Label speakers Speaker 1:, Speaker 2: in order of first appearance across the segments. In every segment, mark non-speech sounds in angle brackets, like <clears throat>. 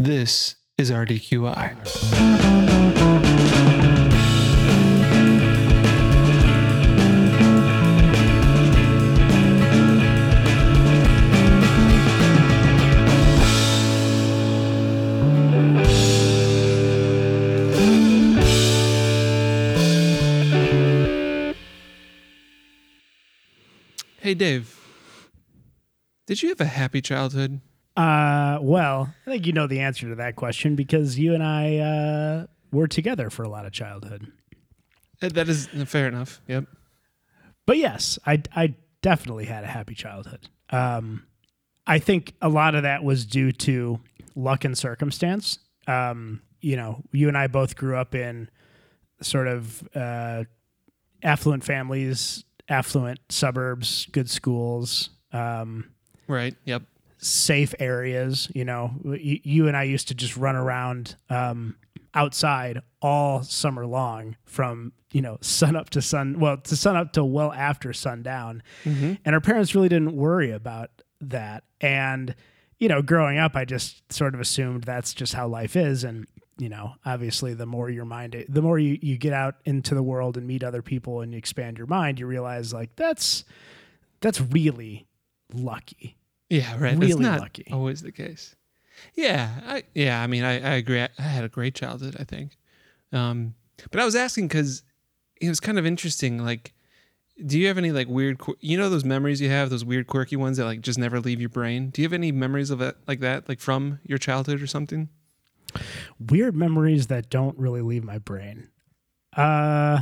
Speaker 1: This is RDQI. Hey, Dave. Did you have a happy childhood?
Speaker 2: Uh, well, I think you know the answer to that question because you and I uh, were together for a lot of childhood.
Speaker 1: Uh, That is fair enough. Yep.
Speaker 2: But yes, I I definitely had a happy childhood. Um, I think a lot of that was due to luck and circumstance. Um, you know, you and I both grew up in sort of uh, affluent families, affluent suburbs, good schools. Um,
Speaker 1: Right. Yep.
Speaker 2: Safe areas. You know, you, you and I used to just run around um, outside all summer long from you know sun up to sun well to sun up to well after sundown, and our parents really didn't worry about that. And you know, growing up, I just sort of assumed that's just how life is, and you know, obviously, the more your mind, the more you you get out into the world and meet other people and you expand your mind, you realize like that's that's really lucky.
Speaker 1: Yeah. Right.
Speaker 2: Really lucky.
Speaker 1: always the case. Yeah. I, yeah. I mean, I, I agree. I, I had a great childhood, I think. Um, but I was asking because it was kind of interesting. Like, do you have any like weird, you know, those memories you have, those weird, quirky ones that like just never leave your brain? Do you have any memories of it like that, like from your childhood or something?
Speaker 2: weird memories that don't really leave my brain. Uh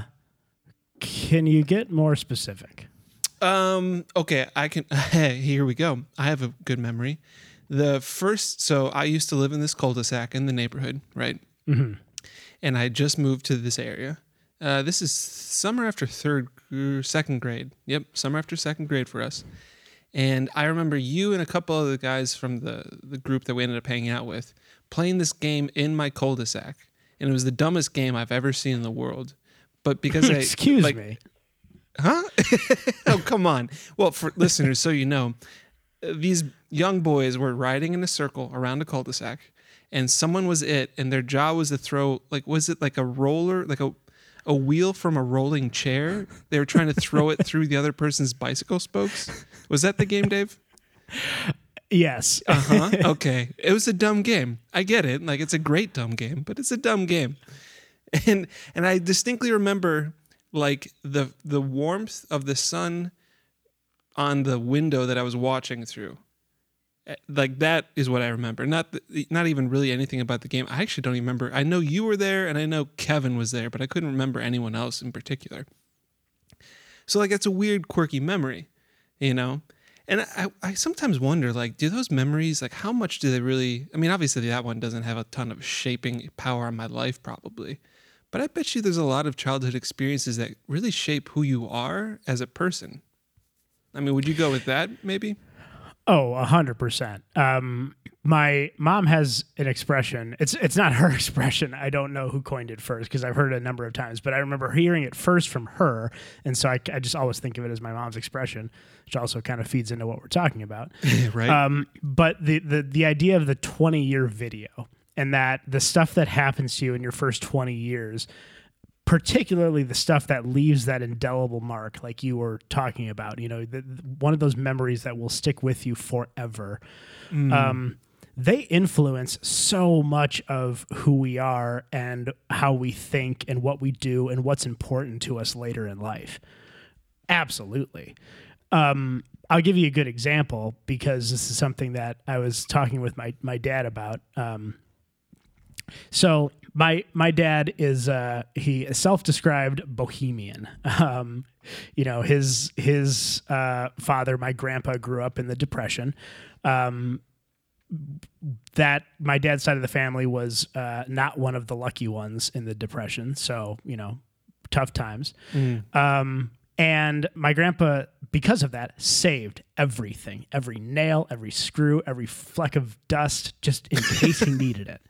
Speaker 2: can you get more specific?
Speaker 1: Um. Okay. I can. <laughs> Hey, here we go. I have a good memory. The first. So I used to live in this cul-de-sac in the neighborhood, right?
Speaker 2: Mm-hmm.
Speaker 1: And I just moved to this area. Uh, this is summer after third, uh, second grade. Yep, summer after second grade for us. And I remember you and a couple of the guys from the the group that we ended up hanging out with playing this game in my cul-de-sac, and it was the dumbest game I've ever seen in the world. But because <laughs> I
Speaker 2: Excuse
Speaker 1: like,
Speaker 2: me.
Speaker 1: Huh? <laughs> oh, come on. Well, for listeners, so you know, these young boys were riding in a circle around a cul-de-sac, and someone was it, and their job was to throw like was it like a roller, like a a wheel from a rolling chair? They were trying to throw it through the other person's bicycle spokes. Was that the game, Dave?
Speaker 2: Yes.
Speaker 1: Uh huh. <laughs> Okay. It was a dumb game. I get it. Like it's a great dumb game, but it's a dumb game. And and I distinctly remember like the the warmth of the sun on the window that I was watching through. Eh, Like that is what I remember. Not the, not even really anything about the game. I actually don't even remember. I know you were there and I know Kevin was there, but I couldn't remember anyone else in particular. So like it's a weird quirky memory, you know? And I, I sometimes wonder, like, do those memories, like, how much do they really? I mean, obviously, that one doesn't have a ton of shaping power on my life, probably. But I bet you there's a lot of childhood experiences that really shape who you are as a person. I mean, would you go with that, maybe?
Speaker 2: Oh, a hundred percent. Um, my mom has an expression. It's it's not her <laughs> expression. I don't know who coined it first because I've heard it a number of times, but I remember hearing it first from her, and so I, I just always think of it as my mom's expression, which also kind of feeds into what we're talking about. <laughs>
Speaker 1: right?
Speaker 2: Um, but the, the the idea of the 20 year video and that the stuff that happens to you in your first 20 years, particularly the stuff that leaves that indelible mark, like you were talking about, you know, the, one of those memories that will stick with you forever. Um, they influence so much of who we are and how we think and what we do and what's important to us later in life. Absolutely. Um, I'll give you a good example because this is something that I was talking with my my dad about. Um, so my my dad is uh, he a self-described bohemian. Um, you know his his uh, father, my grandpa, grew up in the Depression. Um, that my dad's side of the family was uh, not one of the lucky ones in the Depression. So you know, tough times. Um, and my grandpa, because of that, saved everything every nail, every screw, every fleck of dust, just in case he <laughs> needed it.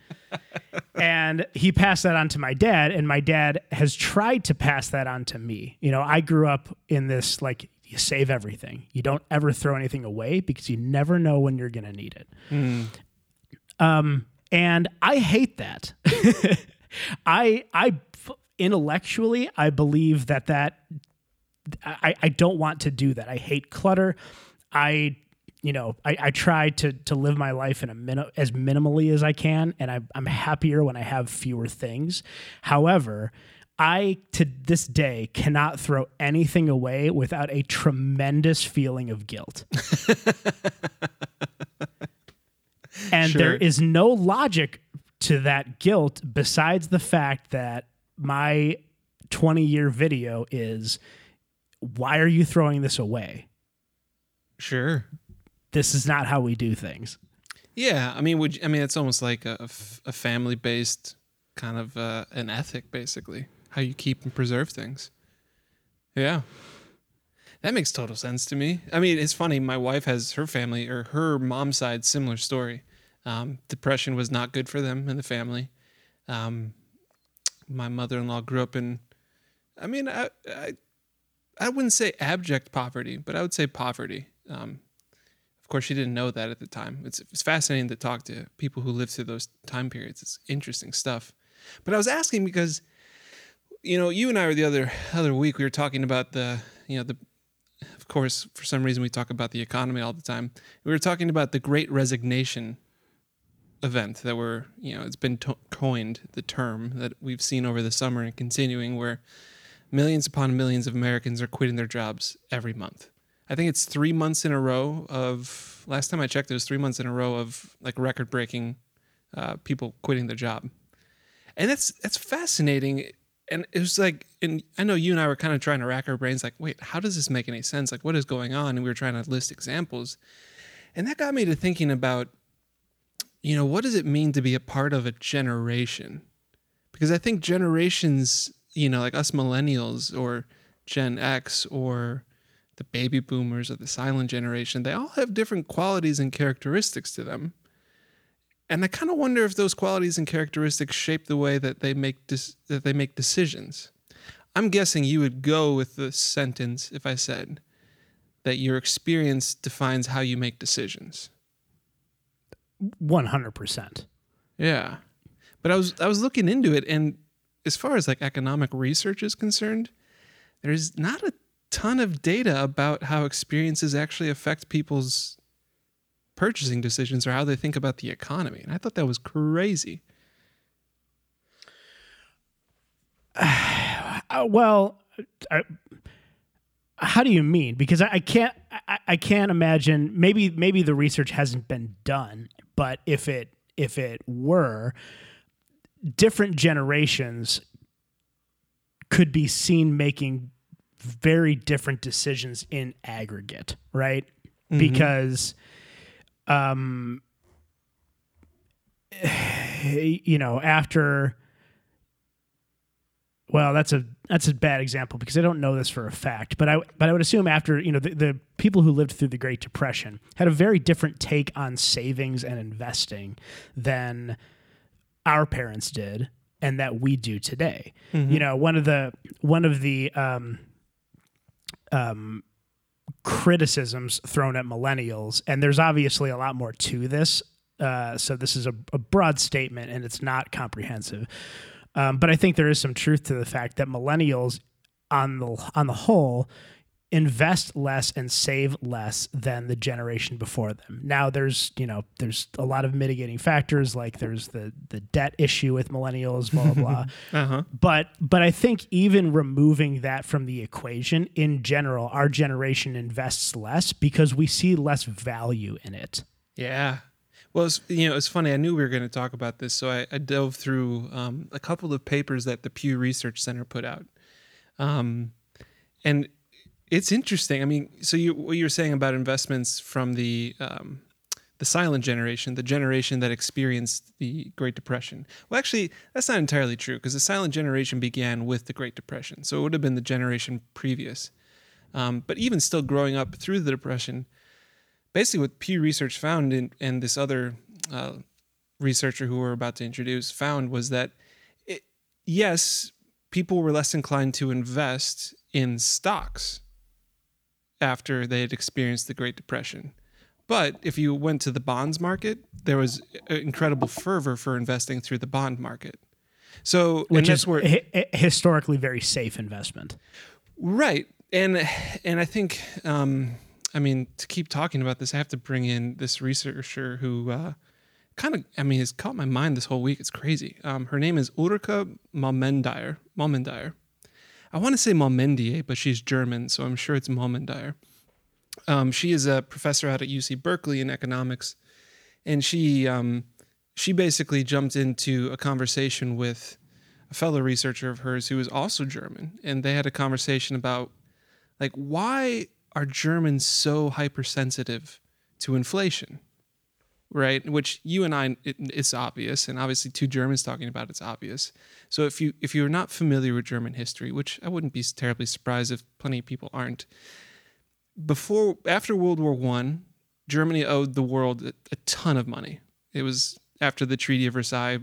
Speaker 2: And he passed that on to my dad, and my dad has tried to pass that on to me. You know, I grew up in this like, you save everything, you don't ever throw anything away because you never know when you're going to need it. Um, And I hate that. <laughs> I I intellectually I believe that that I, I don't want to do that. I hate clutter. I you know I, I try to to live my life in a min- as minimally as I can, and I, I'm happier when I have fewer things. However, I to this day cannot throw anything away without a tremendous feeling of guilt. <laughs> and
Speaker 1: Sure.
Speaker 2: there is no logic to that guilt besides the fact that my 20 year video is why are you throwing this away?
Speaker 1: Sure.
Speaker 2: This is not how we do things.
Speaker 1: Yeah, I mean, would you, I mean it's almost like a, a family based kind of uh, an ethic, basically, how you keep and preserve things. Yeah, that makes total sense to me. I mean, it's funny. My wife has her family or her mom's side similar story. Um, depression was not good for them in the family. Um, my mother in law grew up in. I mean, I, I I wouldn't say abject poverty, but I would say poverty. Um, of course, she didn't know that at the time. It's, it's fascinating to talk to people who lived through those time periods. It's interesting stuff. But I was asking because, you know, you and I were the other other week. We were talking about the, you know, the. Of course, for some reason, we talk about the economy all the time. We were talking about the Great Resignation event that we're, you know, it's been to- coined the term that we've seen over the summer and continuing, where millions upon millions of Americans are quitting their jobs every month. I think it's three months in a row of. Last time I checked, it was three months in a row of like record breaking uh, people quitting their job, and that's that's fascinating. And it was like, and I know you and I were kind of trying to rack our brains, like, wait, how does this make any sense? Like, what is going on? And we were trying to list examples, and that got me to thinking about, you know, what does it mean to be a part of a generation? Because I think generations, you know, like us millennials or Gen X or the baby boomers or the silent generation, they all have different qualities and characteristics to them. And I kind of wonder if those qualities and characteristics shape the way that they make dis- that they make decisions. I'm guessing you would go with the sentence if I said that your experience defines how you make decisions.
Speaker 2: 100%.
Speaker 1: Yeah. But I was I was looking into it and as far as like economic research is concerned, there's not a ton of data about how experiences actually affect people's purchasing decisions or how they think about the economy. And I thought that was crazy. <sighs>
Speaker 2: Uh, well, I, how do you mean? Because I, I can't, I, I can't imagine. Maybe, maybe the research hasn't been done, but if it, if it were, different generations could be seen making very different decisions in aggregate, right? Because, um, <sighs> you know, after well, that's a that's a bad example because I don't know this for a fact, but I but I would assume after you know the, the people who lived through the Great Depression had a very different take on savings and investing than our parents did and that we do today. You know, one of the one of the um, um, criticisms thrown at millennials, and there's obviously a lot more to this. Uh, so this is a, a broad statement, and it's not comprehensive. Um, but I think there is some truth to the fact that millennials, on the on the whole, invest less and save less than the generation before them. Now there's you know there's a lot of mitigating factors like there's the the debt issue with millennials, blah blah blah. <laughs>
Speaker 1: Uh-huh.
Speaker 2: But but I think even removing that from the equation in general, our generation invests less because we see less value in it.
Speaker 1: Yeah. Well, it's, you know, it's funny. I knew we were going to talk about this, so I, I dove through um, a couple of papers that the Pew Research Center put out, um, and it's interesting. I mean, so you what you were saying about investments from the um, the silent generation, the generation that experienced the Great Depression. Well, actually, that's not entirely true because the silent generation began with the Great Depression, so it would have been the generation previous. Um, but even still, growing up through the Depression, basically what Pew Research found and, and this other uh, researcher who we're about to introduce found was that it, yes, people were less inclined to invest in stocks after they had experienced the Great Depression. But if you went to the bonds market, there was incredible fervor for investing through the bond market. So,
Speaker 2: which is
Speaker 1: where
Speaker 2: hi- historically very safe investment.
Speaker 1: Right. And and I think um I mean to keep talking about this I have to bring in this researcher who uh kind of I mean has caught my mind this whole week. It's crazy. Um her name is Ulrike Malmendier. Malmendier. I want to say Malmendier, but she's German, so I'm sure it's Malmendier. Um, she is a professor out at UC Berkeley in economics, and she um, she basically jumped into a conversation with a fellow researcher of hers who was also German, and they had a conversation about like why are Germans so hypersensitive to inflation, right? Which you and I, it, it's obvious, and obviously two Germans talking about it's obvious. So if you if you're not familiar with German history, which I wouldn't be terribly surprised if plenty of people aren't, before after World War One, Germany owed the world a, a ton of money. It was after the Treaty of Versailles,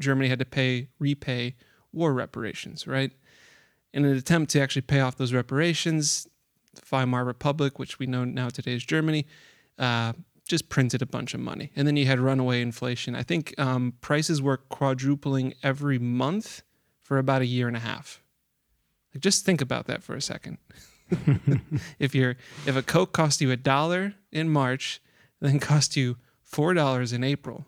Speaker 1: Germany had to pay repay war reparations, right? In an attempt to actually pay off those reparations, the Weimar Republic, which we know now today is Germany, uh, just printed a bunch of money. And then you had runaway inflation. I think um, prices were quadrupling every month for about a year and a half. Like, just think about that for a second. <laughs> if you're if a Coke cost you a dollar in March, then cost you four dollars in April,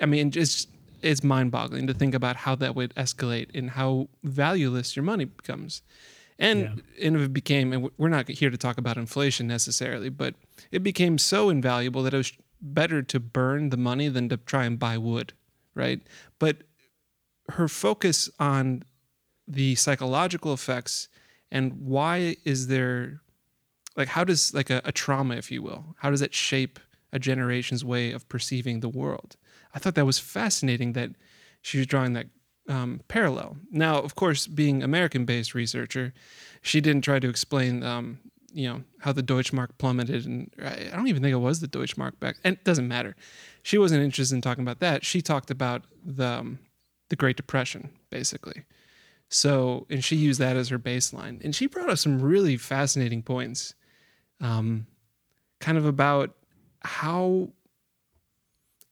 Speaker 1: I mean, just it's mind-boggling to think about how that would escalate and how valueless your money becomes. And
Speaker 2: Yeah.
Speaker 1: and it became, and we're not here to talk about inflation necessarily, but it became so invaluable that it was better to burn the money than to try and buy wood, right? But her focus on the psychological effects and why is there like how does like a, a trauma if you will how does it shape a generation's way of perceiving the world i thought that was fascinating that she was drawing that um, parallel. Now of course being american based researcher she didn't try to explain um, you know how the deutschmark plummeted and i I don't even think it was the deutschmark back and it doesn't matter. She wasn't interested in talking about that. She talked about the um, the great depression basically. So, and she used that as her baseline. And she brought up some really fascinating points, um, kind of about how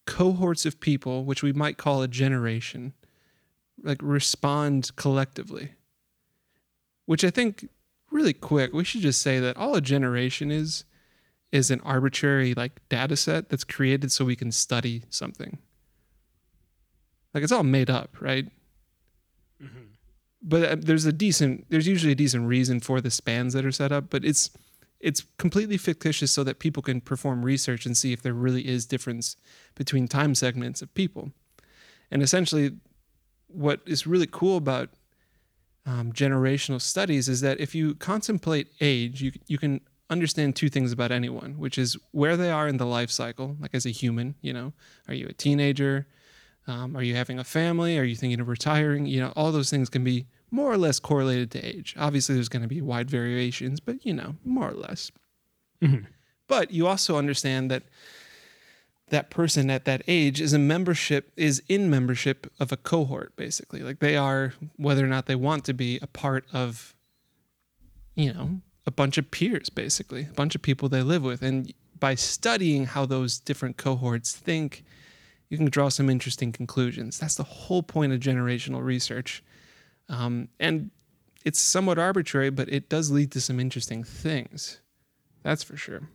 Speaker 1: cohorts of people, which we might call a generation, like respond collectively. Which I think, really quick, we should just say that all a generation is is an arbitrary like data set that's created so we can study something. Like it's all made up, right? but uh, there's a decent there's usually a decent reason for the spans that are set up but it's it's completely fictitious so that people can perform research and see if there really is difference between time segments of people and essentially what is really cool about um, generational studies is that if you contemplate age you, you can understand two things about anyone which is where they are in the life cycle like as a human you know are you a teenager um, are you having a family? Are you thinking of retiring? You know, all those things can be more or less correlated to age. Obviously, there's going to be wide variations, but you know, more or less.
Speaker 2: Mhm.
Speaker 1: But you also understand that that person at that age is a membership is in membership of a cohort, basically. Like they are, whether or not they want to be, a part of, you know, a bunch of peers, basically, a bunch of people they live with, and by studying how those different cohorts think you can draw some interesting conclusions. That's the whole point of generational research. Um, and it's somewhat arbitrary, but it does lead to some interesting things. That's for sure.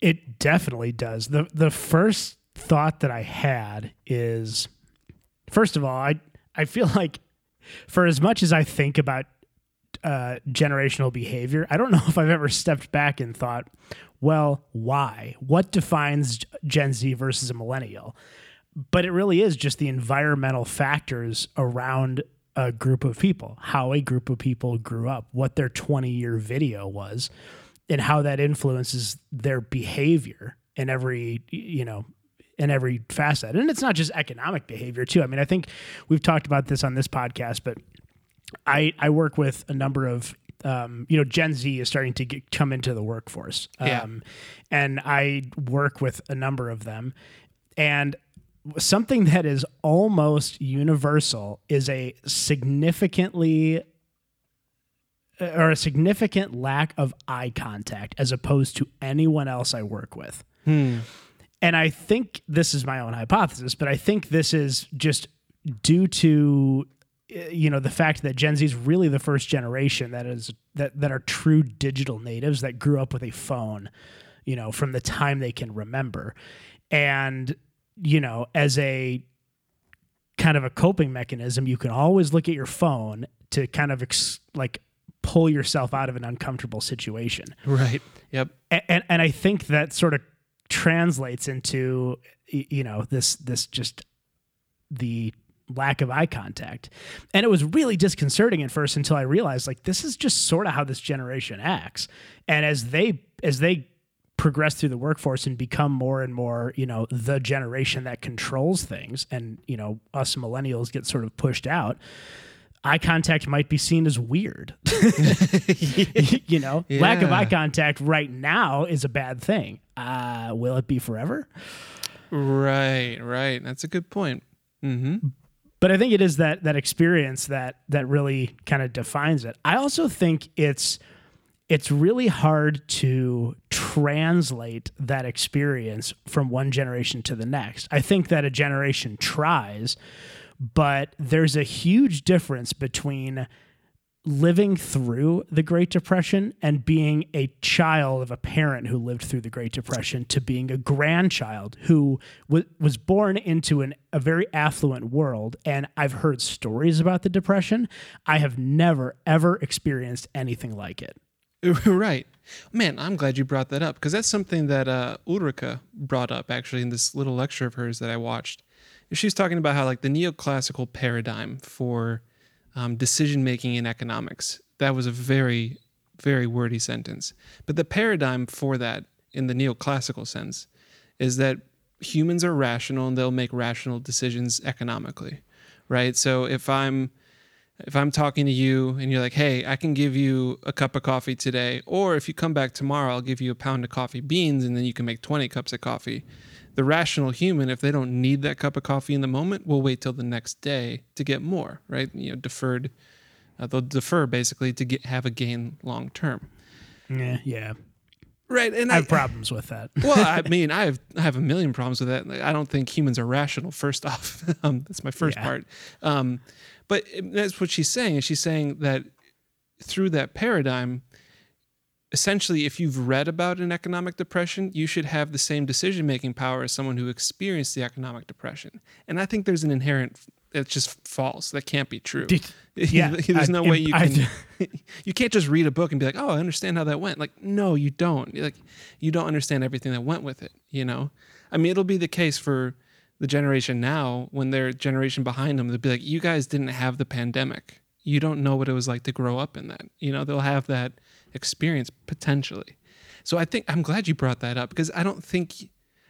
Speaker 2: It definitely does. The the first thought that I had is first of all, I I feel <laughs> like for as much as I think about uh, generational behavior, I don't <laughs> know if I've ever stepped back and thought, well, why? What defines Gen Z versus a millennial? But it really is just the environmental factors around a group of people, how a group of people grew up, what their 20 year video was, and how that influences their behavior in every, you know, in every facet. And it's not just economic behavior, too. I mean, I think we've talked about this on this podcast, but I, I work with a number of um, you know, Gen Z is starting to get, come into the workforce.
Speaker 1: Yeah.
Speaker 2: Um, and I work with a number of them. And something that is almost universal is a significantly or a significant lack of eye contact as opposed to anyone else I work with.
Speaker 1: Hmm.
Speaker 2: And I think this is my own hypothesis, but I think this is just due to uh, you know the fact that Gen Z is really the first generation that is that that are true digital natives that grew up with a phone, you know, from the time they can remember. And you know, as a kind of a coping mechanism, you can always look at your phone to kind of ex- like pull yourself out of an uncomfortable situation.
Speaker 1: Right. Yep.
Speaker 2: And, and and I think that sort of translates into you know this this just the lack of eye contact. And it was really disconcerting at first until I realized like this is just sort of how this generation acts. And as they as they progress through the workforce and become more and more, you know, the generation that controls things and, you know, us millennials get sort of pushed out, eye contact might be seen as weird. <laughs> you know, lack of eye contact right now is a bad thing. Uh, will it be forever?
Speaker 1: Right. Right. That's a good point. Mm-hmm.
Speaker 2: but I think it is that that experience that that really kind of defines it. I also think it's it's really hard to translate that experience from one generation to the next. I think that a generation tries, but there's a huge difference between living through the Great Depression and being a child of a parent who lived through the Great Depression to being a grandchild who w- was born into an, a very affluent world. And I've heard stories about the Depression. I have never, ever experienced anything like it. <laughs>
Speaker 1: Right. Man, I'm glad you brought that up because that's something that uh, Ulrike brought up actually in this little lecture of hers that I watched. She's talking about how like the neoclassical paradigm for um, decision making in economics. That was a very, very wordy sentence. But the paradigm for that in the neoclassical sense is that humans are rational and they'll make rational decisions economically, right? So if I'm if I'm talking to you and you're like, hey, I can give you a cup of coffee today, or if you come back tomorrow, I'll give you a pound of coffee beans and then you can make 20 cups of coffee. The rational human, if they don't need that cup of coffee in the moment, will wait till the next day to get more, right? You know, deferred, uh, they'll defer basically to get have a gain long term.
Speaker 2: Yeah, yeah.
Speaker 1: Right. And
Speaker 2: I have problems with that. <laughs>
Speaker 1: well, I <laughs> mean, I have I have a million problems with that. I don't think humans are rational. First <laughs> off, um, that's my first
Speaker 2: Yeah.
Speaker 1: part. Um, but that's what she's saying. Is she's saying that through that paradigm, essentially, if you've read about an economic depression, you should have the same decision making power as someone who experienced the economic depression. And I think there's an inherent that's just false. That can't be true.
Speaker 2: Did- <laughs> yeah,
Speaker 1: there's
Speaker 2: I-
Speaker 1: no way
Speaker 2: and
Speaker 1: you
Speaker 2: I-
Speaker 1: can. <laughs> you can't just read a book and be like, "Oh, I understand how that went." Like, no, you don't. Like, you don't understand everything that went with it. You know, I mean, it'll be the case for the generation now when their generation behind them. They'll be like, "You guys didn't have the pandemic. You don't know what it was like to grow up in that." You know, they'll have that experience potentially. So I think I'm glad you brought that up because I don't think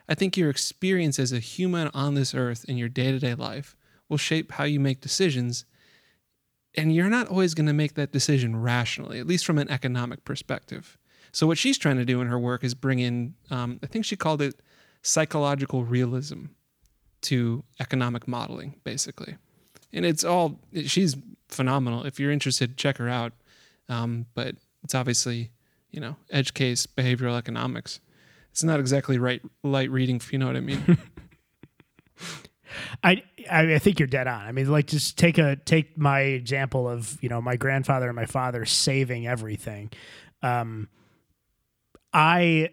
Speaker 1: I think your experience as a human on this earth in your day-to-day life will shape how you make decisions and you're not always going to make that decision rationally, at least from an economic perspective. So what she's trying to do in her work is bring in, um, I think she called it psychological realism to economic modeling, basically. And it's all she's phenomenal. If you're interested, check her out. Um, but it's obviously, you know, edge case behavioral economics. It's not exactly right light reading, if you know what I mean. <laughs>
Speaker 2: I, I think you're dead on. I mean, like just take a take my example of you know my grandfather and my father saving everything. Um, I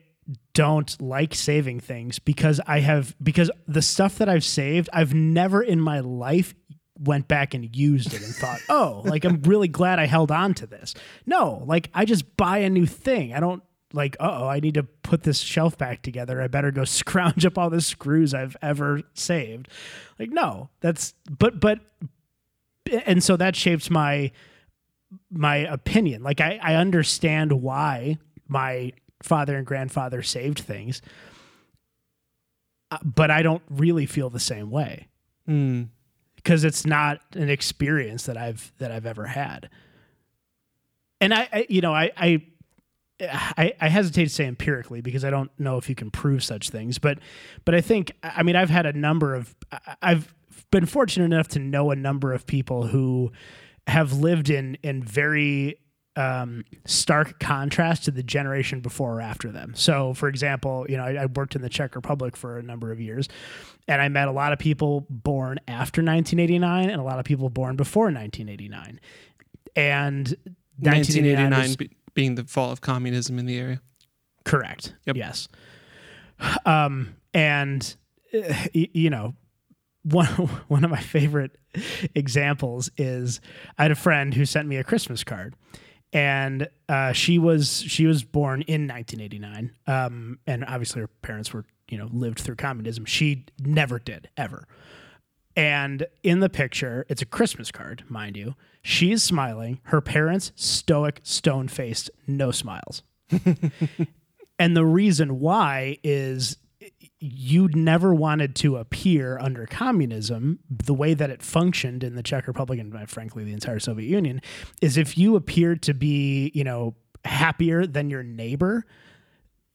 Speaker 2: don't like saving things because I have because the stuff that I've saved, I've never in my life went back and used it and thought, oh, like I'm really glad I held on to this. No, like I just buy a new thing. I don't like, oh, I need to put this shelf back together. I better go <laughs> scrounge up all the screws I've ever saved. Like, no, that's but but and so that shapes my my opinion. Like I, I understand why my father and grandfather saved things, uh, but I don't really feel the same way
Speaker 1: Hmm.
Speaker 2: Because it's not an experience that I've that I've ever had. And I, I you know, I, I I I hesitate to say empirically because I don't know if you can prove such things, but but I think I mean I've had a number of I've been fortunate enough to know a number of people who have lived in in very um, stark contrast to the generation before or after them. So, for example, you know, I, I, worked in the Czech Republic for a number of years, and I met a lot of people born after 1989 and a lot of people born before 1989. And
Speaker 1: 1989, 1989 being the fall of communism in the area.
Speaker 2: Correct. Yep. Yes. Um, and uh, you know, one <laughs> one of my favorite examples is I had a friend who sent me a Christmas card, and uh, she was she was born in 1989, um, and obviously her parents were you know lived through communism. She never did ever. And in the picture, it's a Christmas card, mind you. She's smiling. Her parents, stoic, stone faced, no smiles. <laughs> and the reason why is you never wanted to appear under communism the way that it functioned in the Czech Republic and uh, frankly the entire Soviet Union is if you appeared to be, you know, happier than your neighbor,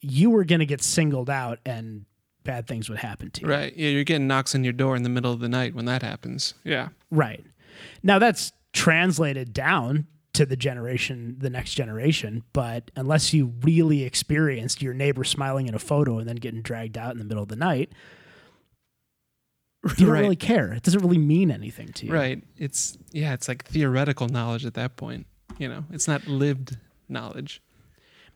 Speaker 2: you were going to get singled out and bad things would happen to you.
Speaker 1: Right. Yeah, you're getting knocks on your door in the middle of the night when that happens. Yeah.
Speaker 2: Right. Now that's translated down to the generation, the next generation. But unless you really experienced your neighbor smiling in a photo and then getting dragged out in the middle of the night, you don't right. really care. It doesn't really mean anything to you.
Speaker 1: Right. It's yeah, it's like theoretical knowledge at that point. You know, it's not lived knowledge.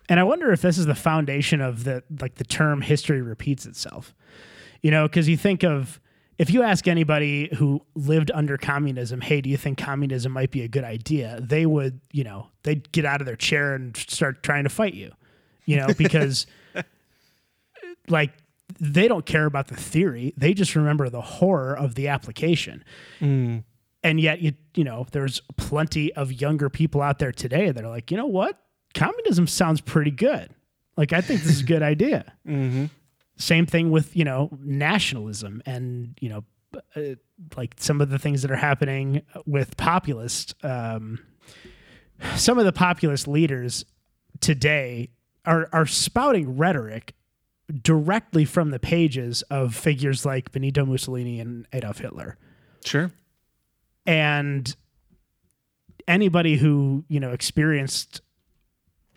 Speaker 2: And I wonder if this is the foundation of the like the term history repeats itself. You know, because you think of if you ask anybody who lived under communism, hey, do you think communism might be a good idea? They would, you know, they'd get out of their chair and start trying to fight you, you know, because <laughs> like they don't care about the theory. They just remember the horror of the application. Mm. And yet, you, you know, there's plenty of younger people out there today that are like, you know what? Communism sounds pretty good. Like, I think this is a good <laughs> idea. Mm-hmm. Same thing with you know nationalism and you know uh, like some of the things that are happening with populist. Um, some of the populist leaders today are are spouting rhetoric directly from the pages of figures like Benito Mussolini and Adolf Hitler.
Speaker 1: Sure.
Speaker 2: And anybody who, you know, experienced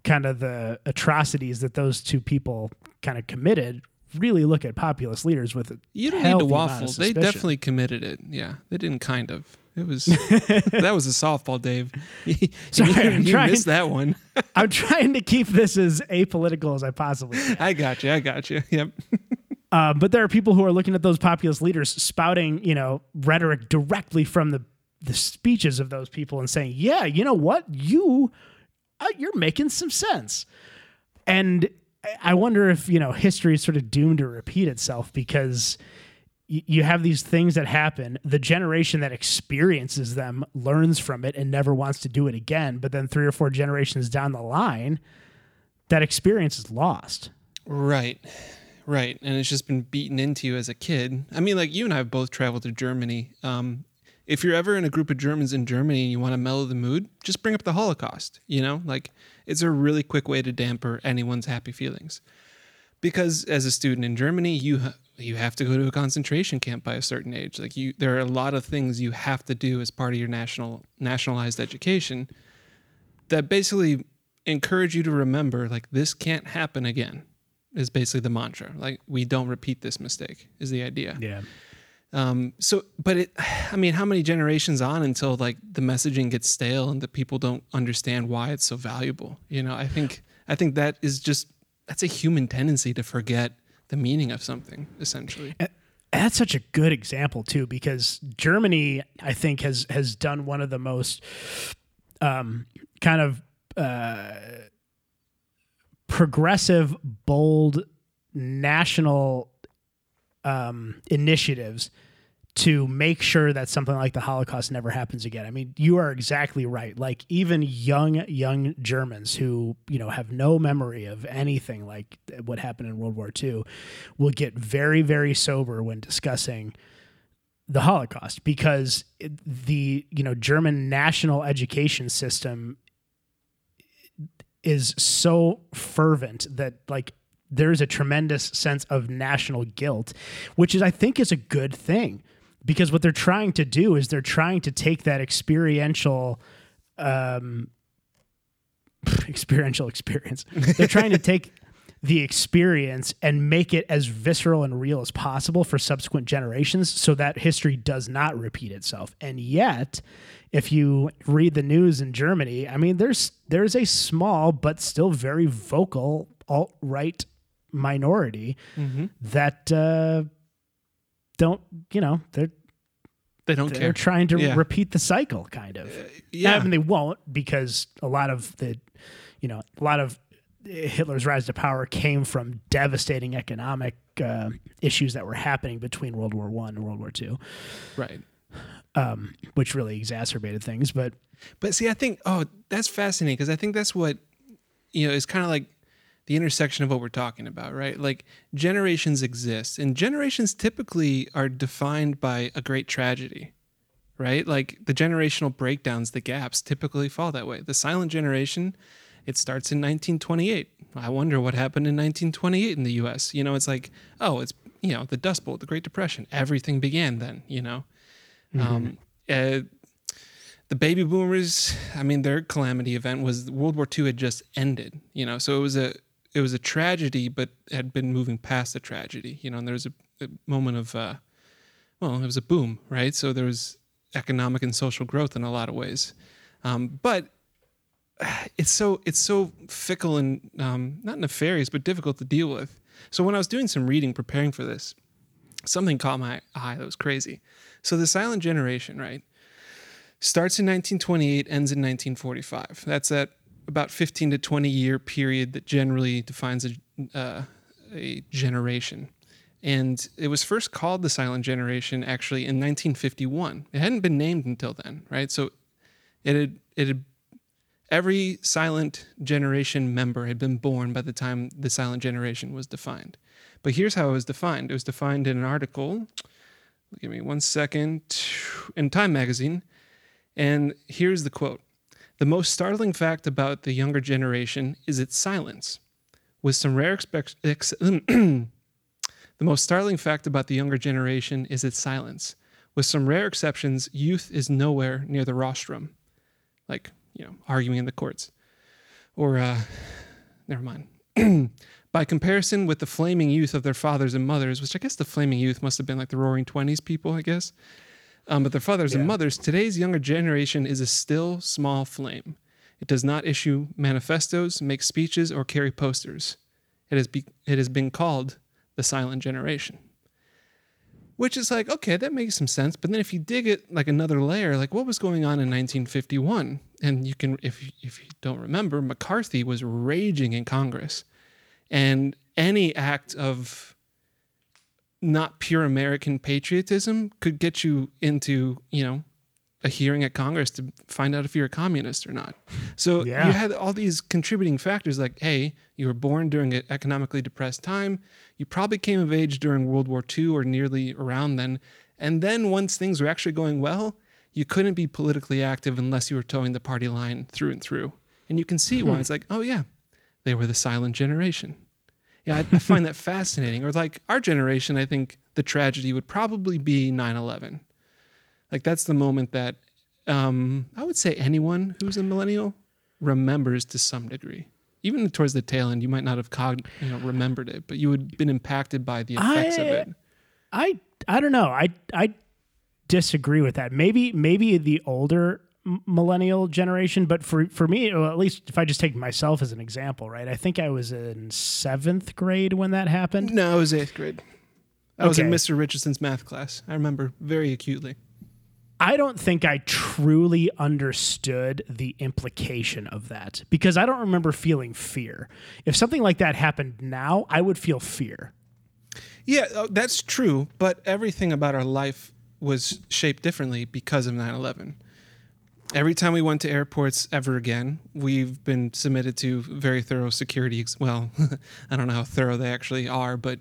Speaker 2: kind of the atrocities that those two people kind of committed really look at populist leaders with
Speaker 1: you don't need to waffle. They definitely committed it. Yeah, they didn't kind of. It was <laughs> that was a softball, Dave. <laughs> Sorry, you, I'm you trying, missed that one. <laughs>
Speaker 2: I'm trying to keep this as apolitical as I possibly. Can.
Speaker 1: I got you. I got you. Yep.
Speaker 2: Uh, but there are people who are looking at those populist leaders spouting, you know, rhetoric directly from the the speeches of those people and saying, "Yeah, you know what, you, uh, you're making some sense," and I wonder if you know history is sort of doomed to repeat itself because you have these things that happen. The generation that experiences them learns from it and never wants to do it again. But then three or four generations down the line, that experience is lost.
Speaker 1: Right. Right. And it's just been beaten into you as a kid. I mean, like you and I have both traveled to Germany. Um, if you're ever in a group of Germans in Germany and you want to mellow the mood, just bring up the Holocaust. You know, like it's a really quick way to damper anyone's happy feelings. Because as a student in Germany, you you have to go to a concentration camp by a certain age. Like you, there are a lot of things you have to do as part of your national nationalized education that basically encourage you to remember, like this can't happen again. Is basically the mantra. Like we don't repeat this mistake. Is the idea.
Speaker 2: Yeah.
Speaker 1: Um, so, but it, <sighs> I mean, how many generations on until like the messaging gets stale and the people don't understand why it's so valuable? You know, I think, I think that is just, that's a human tendency to forget the meaning of something essentially.
Speaker 2: And that's such a good example too, because Germany, I think has, has done one of the most, um, kind of, uh, progressive, bold, national um, initiatives to make sure that something like the Holocaust never happens again. I mean, you are exactly right. Like even young young Germans who, you know, have no memory of anything like what happened in World War II will get very very sober when discussing the Holocaust because the, you know, German national education system is so fervent that like there's a tremendous sense of national guilt, which is I think is a good thing because what they're trying to do is they're trying to take that experiential um, <laughs> experiential experience. They're trying to take the experience and make it as visceral and real as possible for subsequent generations so that history does not repeat itself. And yet, if you read the news in Germany, I mean there's there's a small but still very vocal alt-right minority
Speaker 1: Mm-hmm.
Speaker 2: that uh, don't, you know, they're
Speaker 1: They don't
Speaker 2: they're
Speaker 1: care.
Speaker 2: trying to
Speaker 1: Yeah.
Speaker 2: repeat the cycle kind of.
Speaker 1: yeah.
Speaker 2: I mean, they won't because a lot of the, you know, a lot of Hitler's rise to power came from devastating economic uh, issues that were happening between World War One and World War Two,
Speaker 1: right.
Speaker 2: um, which really exacerbated things. But
Speaker 1: But see, I think oh, that's fascinating because I think that's what you know is kind of like the intersection of what we're talking about, right? Like generations exist, and generations typically are defined by a great tragedy, right? Like the generational breakdowns, the gaps typically fall that way. The silent generation, it starts in 1928. I wonder what happened in 1928 in the U.S. You know, it's like oh, it's you know the Dust Bowl, the Great Depression, everything began then. You know. Um, uh, the baby boomers i mean their calamity event was world war ii had just ended you know so it was a it was a tragedy but had been moving past the tragedy you know and there was a, a moment of uh well it was a boom right? So there was economic and social growth in a lot of ways. Um, but <sighs> it's so it's so fickle and um, not nefarious but difficult to deal with. So when i was doing some reading preparing for this something caught my eye that was crazy. So the silent generation right starts in 1928 ends in 1945 that's that about 15 to 20 year period that generally defines a, uh, a generation. And it was first called the silent generation actually in 1951 it hadn't been named until then right? So it had it had every silent generation member had been born by the time the silent generation was defined. But here's how it was defined. It was defined in an article give me one second in time magazine and here's the quote The most startling fact about the younger generation is its silence. With some rare expect- ex- <clears throat> the most startling fact about the younger generation is its silence. With some rare exceptions, youth is nowhere near the rostrum. Like, you know, arguing in the courts. Or, uh, never mind. <clears throat> By comparison with the flaming youth of their fathers and mothers, which I guess the flaming youth must have been like the roaring 20s people, I guess. Um, but their fathers and mothers, today's younger generation is a still small flame. It does not issue manifestos, make speeches, or carry posters. It has, be- it has been called the silent generation. Which is like, okay, that makes some sense. But then if you dig it like another layer, like what was going on in 1951? And you can, if, if you don't remember, McCarthy was raging in Congress. And any act of not pure American patriotism could get you into, you know, a hearing at Congress to find out if you're a communist or not. So
Speaker 2: Yeah.
Speaker 1: you had all these contributing factors like, hey, you were born during an economically depressed time. You probably came of age during World War II or nearly around then. And then once things were actually going well, you couldn't be politically active unless you were toeing the party line through and through. And you can see why hmm. it's like, oh, yeah, they were the silent generation. Yeah, I, I find that fascinating. Or like our generation, I think the tragedy would probably be 9 11. Like that's the moment that um, I would say anyone who's a millennial remembers to some degree. Even towards the tail end, you might not have cog- you know, remembered it, but you would have been impacted by the effects of it.
Speaker 2: I I don't know. I I disagree with that. Maybe maybe the older millennial generation, but for for me, well, at least if I just take myself as an example, right? I think I was in seventh grade when that happened.
Speaker 1: No, it was eighth grade. I was in Mr. Richardson's math class. I remember very acutely.
Speaker 2: I don't think I truly understood the implication of that because I don't remember feeling fear. If something like that happened now, I would feel fear.
Speaker 1: Yeah, uh, that's true. But everything about our life was shaped differently because of 9 11. Every time we went to airports ever again, we've been submitted to very thorough security. Ex- well, <laughs> I don't know how thorough they actually are, but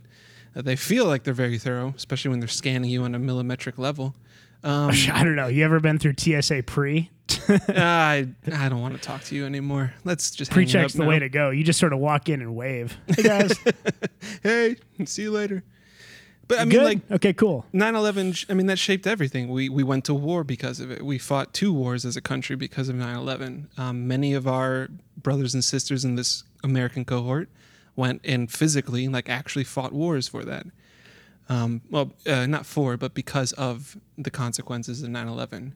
Speaker 1: uh, they feel like they're very thorough, especially when they're scanning you on a millimetric level. Um, <laughs>
Speaker 2: I don't know. You ever been through TSA pre? <laughs>
Speaker 1: I, I don't want to talk to you anymore. Let's just
Speaker 2: Pre-check's
Speaker 1: up
Speaker 2: the
Speaker 1: now.
Speaker 2: way to go. You just sort of walk in and wave. Hey guys.
Speaker 1: hey, see you later. But I mean,
Speaker 2: Good.
Speaker 1: like
Speaker 2: okay, cool.
Speaker 1: 9/11. I mean, that shaped everything. We we went to war because of it. We fought two wars as a country because of 9/11. Um, many of our brothers and sisters in this American cohort went and physically, like, actually fought wars for that. Um, well, uh, not for, but because of the consequences of 9/11.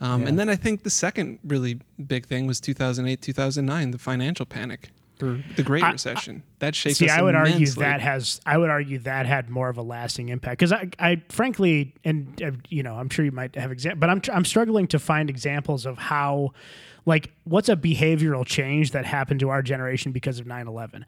Speaker 1: Um,
Speaker 2: Yeah.
Speaker 1: And then I think the second really big thing was 2008, 2009, the financial panic or the Great
Speaker 2: I-
Speaker 1: Recession. that shaped
Speaker 2: See, I would argue that has I would argue that had more of a lasting impact because I, I frankly, and uh, you know, I'm sure you might have exam, but I'm I'm struggling to find examples of how, like, what's a behavioral change that happened to our generation because of 9/11.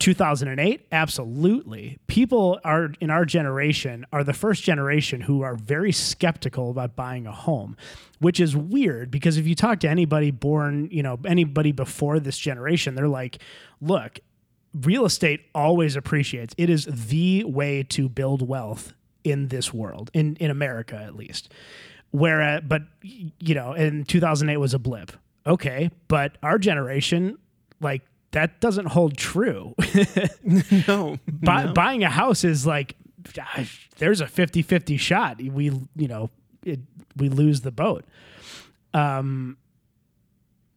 Speaker 2: 2008 absolutely. People are in our generation are the first generation who are very skeptical about buying a home which is weird because if you talk to anybody born you know anybody before this generation they're like look real estate always appreciates. It is the way to build wealth in this world in in america at least. Where uh, but you know in 2008 was a blip. Okay but our generation like that doesn't hold true. <laughs>
Speaker 1: No,
Speaker 2: Buy, buying a house is like there's a 50-50 shot. We you know it, we lose the boat. Um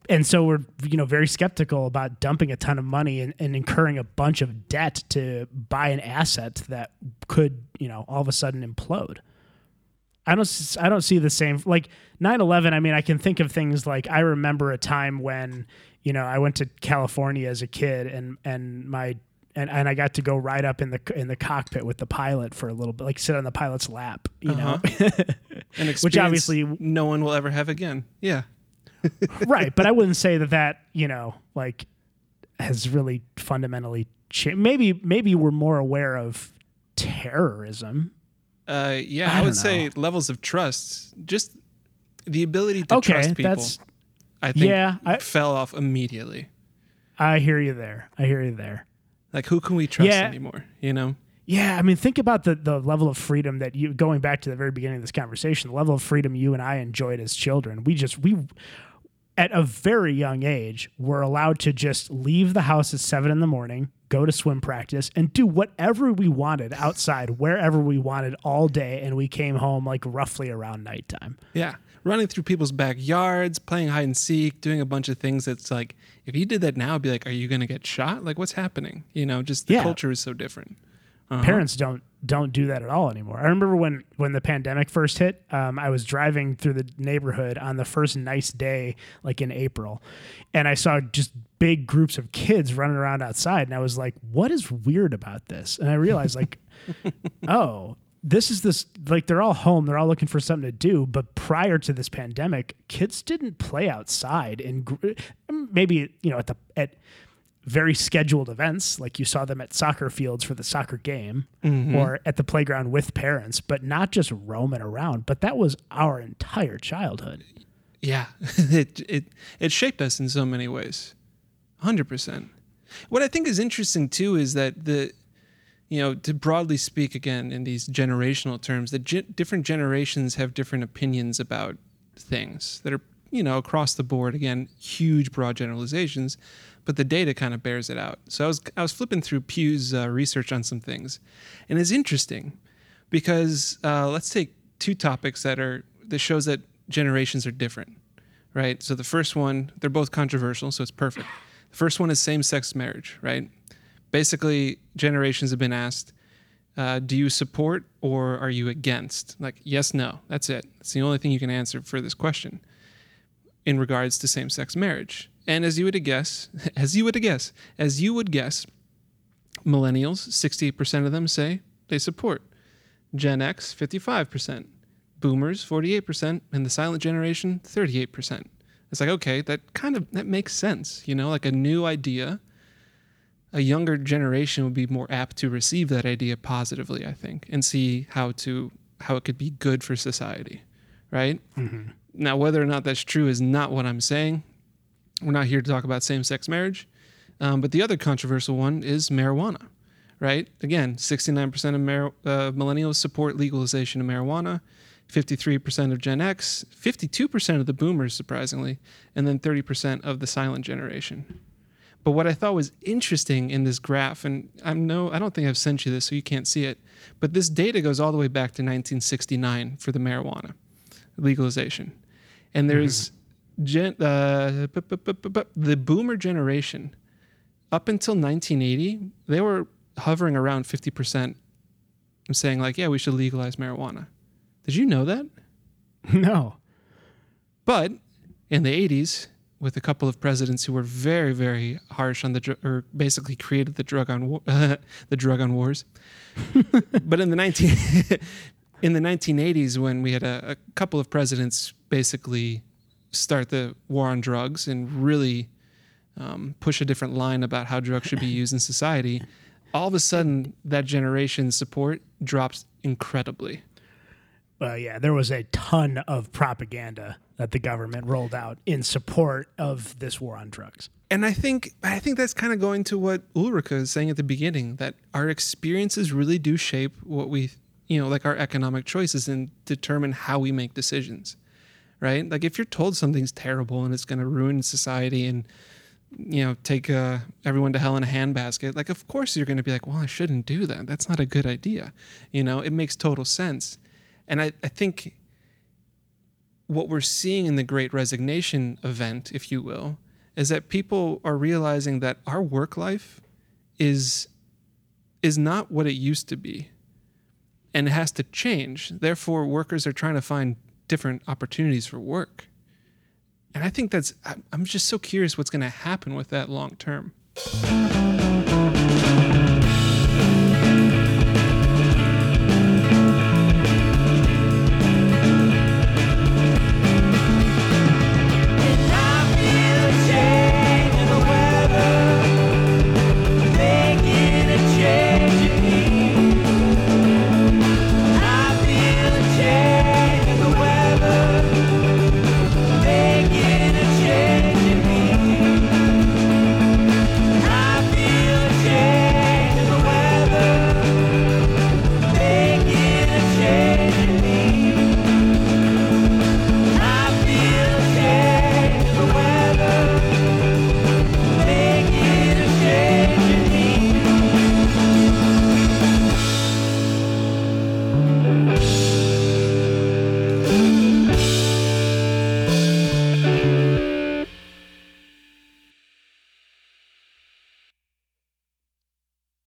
Speaker 2: and so we're you know very skeptical about dumping a ton of money and, and incurring a bunch of debt to buy an asset that could you know all of a sudden implode. I don't i don't see the same like 9/11 I mean I can think of things like I remember a time when you know I went to California as a kid and and my and, and I got to go right up in the in the cockpit with the pilot for a little bit like sit on the pilot's lap you know? <laughs>
Speaker 1: An <laughs>
Speaker 2: Which obviously-
Speaker 1: no one will ever have again. Yeah. <laughs>
Speaker 2: right but I wouldn't say that that you know like has really fundamentally changed maybe maybe we're more aware of terrorism.
Speaker 1: Uh, yeah,
Speaker 2: I
Speaker 1: I, would
Speaker 2: don't
Speaker 1: say levels of trust, just the ability to
Speaker 2: okay
Speaker 1: trust people,
Speaker 2: that's
Speaker 1: I think
Speaker 2: yeah, I-
Speaker 1: fell off immediately.
Speaker 2: I hear you there I hear you there
Speaker 1: Like, who can we trust
Speaker 2: Yeah.
Speaker 1: anymore? You know?
Speaker 2: Yeah, I mean, think about the the level of freedom that you going back to the very beginning of this conversation. The level of freedom you and I enjoyed as children. We just we at a very young age were allowed to just leave the house at seven in the morning, go to swim practice, and do whatever we wanted outside, wherever we wanted all day, and we came home like roughly around nighttime.
Speaker 1: Yeah. Running through people's backyards, playing hide and seek, doing a bunch of things that's like, if you did that now, be like, are you going to get shot? Like, what's happening? You know, just the
Speaker 2: Yeah.
Speaker 1: culture is so different. Uh-huh.
Speaker 2: parents don't don't do that at all anymore. I remember when when the pandemic first hit, um, I was driving through the neighborhood on the first nice day, like in April, and I saw just big groups of kids running around outside, and I was like, "What is weird about this?" And I realized, like, <laughs> oh. This is this like they're all home. They're all looking for something to do. But prior to this pandemic, kids didn't play outside, and gr- maybe you know at the at very scheduled events, like you saw them at soccer fields for the soccer game mm-hmm. or at the playground with parents, but not just roaming around. But that was our entire childhood.
Speaker 1: Yeah, <laughs> it it it shaped us in so many ways, hundred percent. What I think is interesting too is that the, you know, to broadly speak again in these generational terms, that ge- different generations have different opinions about things that are you know across the board. Again, huge broad generalizations, but the data kind of bears it out. So I was I was flipping through Pew's uh, research on some things, and it's interesting because uh, let's take two topics that are that shows that generations are different, right? So the first one, they're both controversial, so it's perfect. The first one is same-sex marriage, right? Basically, generations have been asked, uh, do you support or are you against? Like yes, no. That's it. That's the only thing you can answer for this question in regards to same-sex marriage. And as you would guess, <laughs> as you would guess, as you would guess, millennials, 68% of them say they support. Gen X, 55%. Boomers, 48%. And the silent generation, 38%. It's like, okay, that kind of that makes sense, you know, like a new idea. A younger generation would be more apt to receive that idea positively, I think, and see how to how it could be good for society, right? Now, whether or not that's true is not what I'm saying. We're not here to talk about same-sex marriage, um, but the other controversial one is marijuana, right? Again, 69% of mar- uh, millennials support legalization of marijuana, 53% of Gen X, 52% of the boomers, surprisingly, and then 30% of the silent generation. But what I thought was interesting in this graph, and I'm no, I don't think I've sent you this, so you can't see it. But this data goes all the way back to 1969 for the marijuana legalization, and there's gen, uh, bu- bu- bu- the boomer generation up until 1980 they were hovering around 50 percent, I'm saying like, yeah, we should legalize marijuana. Did you know that? <laughs>
Speaker 2: No.
Speaker 1: But in the 80s, with a couple of presidents who were very, very harsh on the dr- or basically created the drug on wa- <laughs> the drug on wars. <laughs> but in the 19 <laughs> in the 1980s, when we had a, a couple of presidents basically start the war on drugs and really um, push a different line about how drugs should be used in society, all of a sudden that generation's support drops incredibly.
Speaker 2: Well, yeah, there was a ton of propaganda that the government rolled out in support of this war on drugs.
Speaker 1: And I think I think that's kind of going to what Ulrike is saying at the beginning that our experiences really do shape what we, you know, like our economic choices and determine how we make decisions. Right? Like if you're told something's terrible and it's going to ruin society and you know, take uh, everyone to hell in a handbasket, like of course you're going to be like, "Well, I shouldn't do that. That's not a good idea." You know, it makes total sense. And I, I think what we're seeing in the great resignation event, if you will, is that people are realizing that our work life is is not what it used to be and it has to change. Therefore, workers are trying to find different opportunities for work. And I think that's I'm- I'm just so curious what's going to happen with that long term.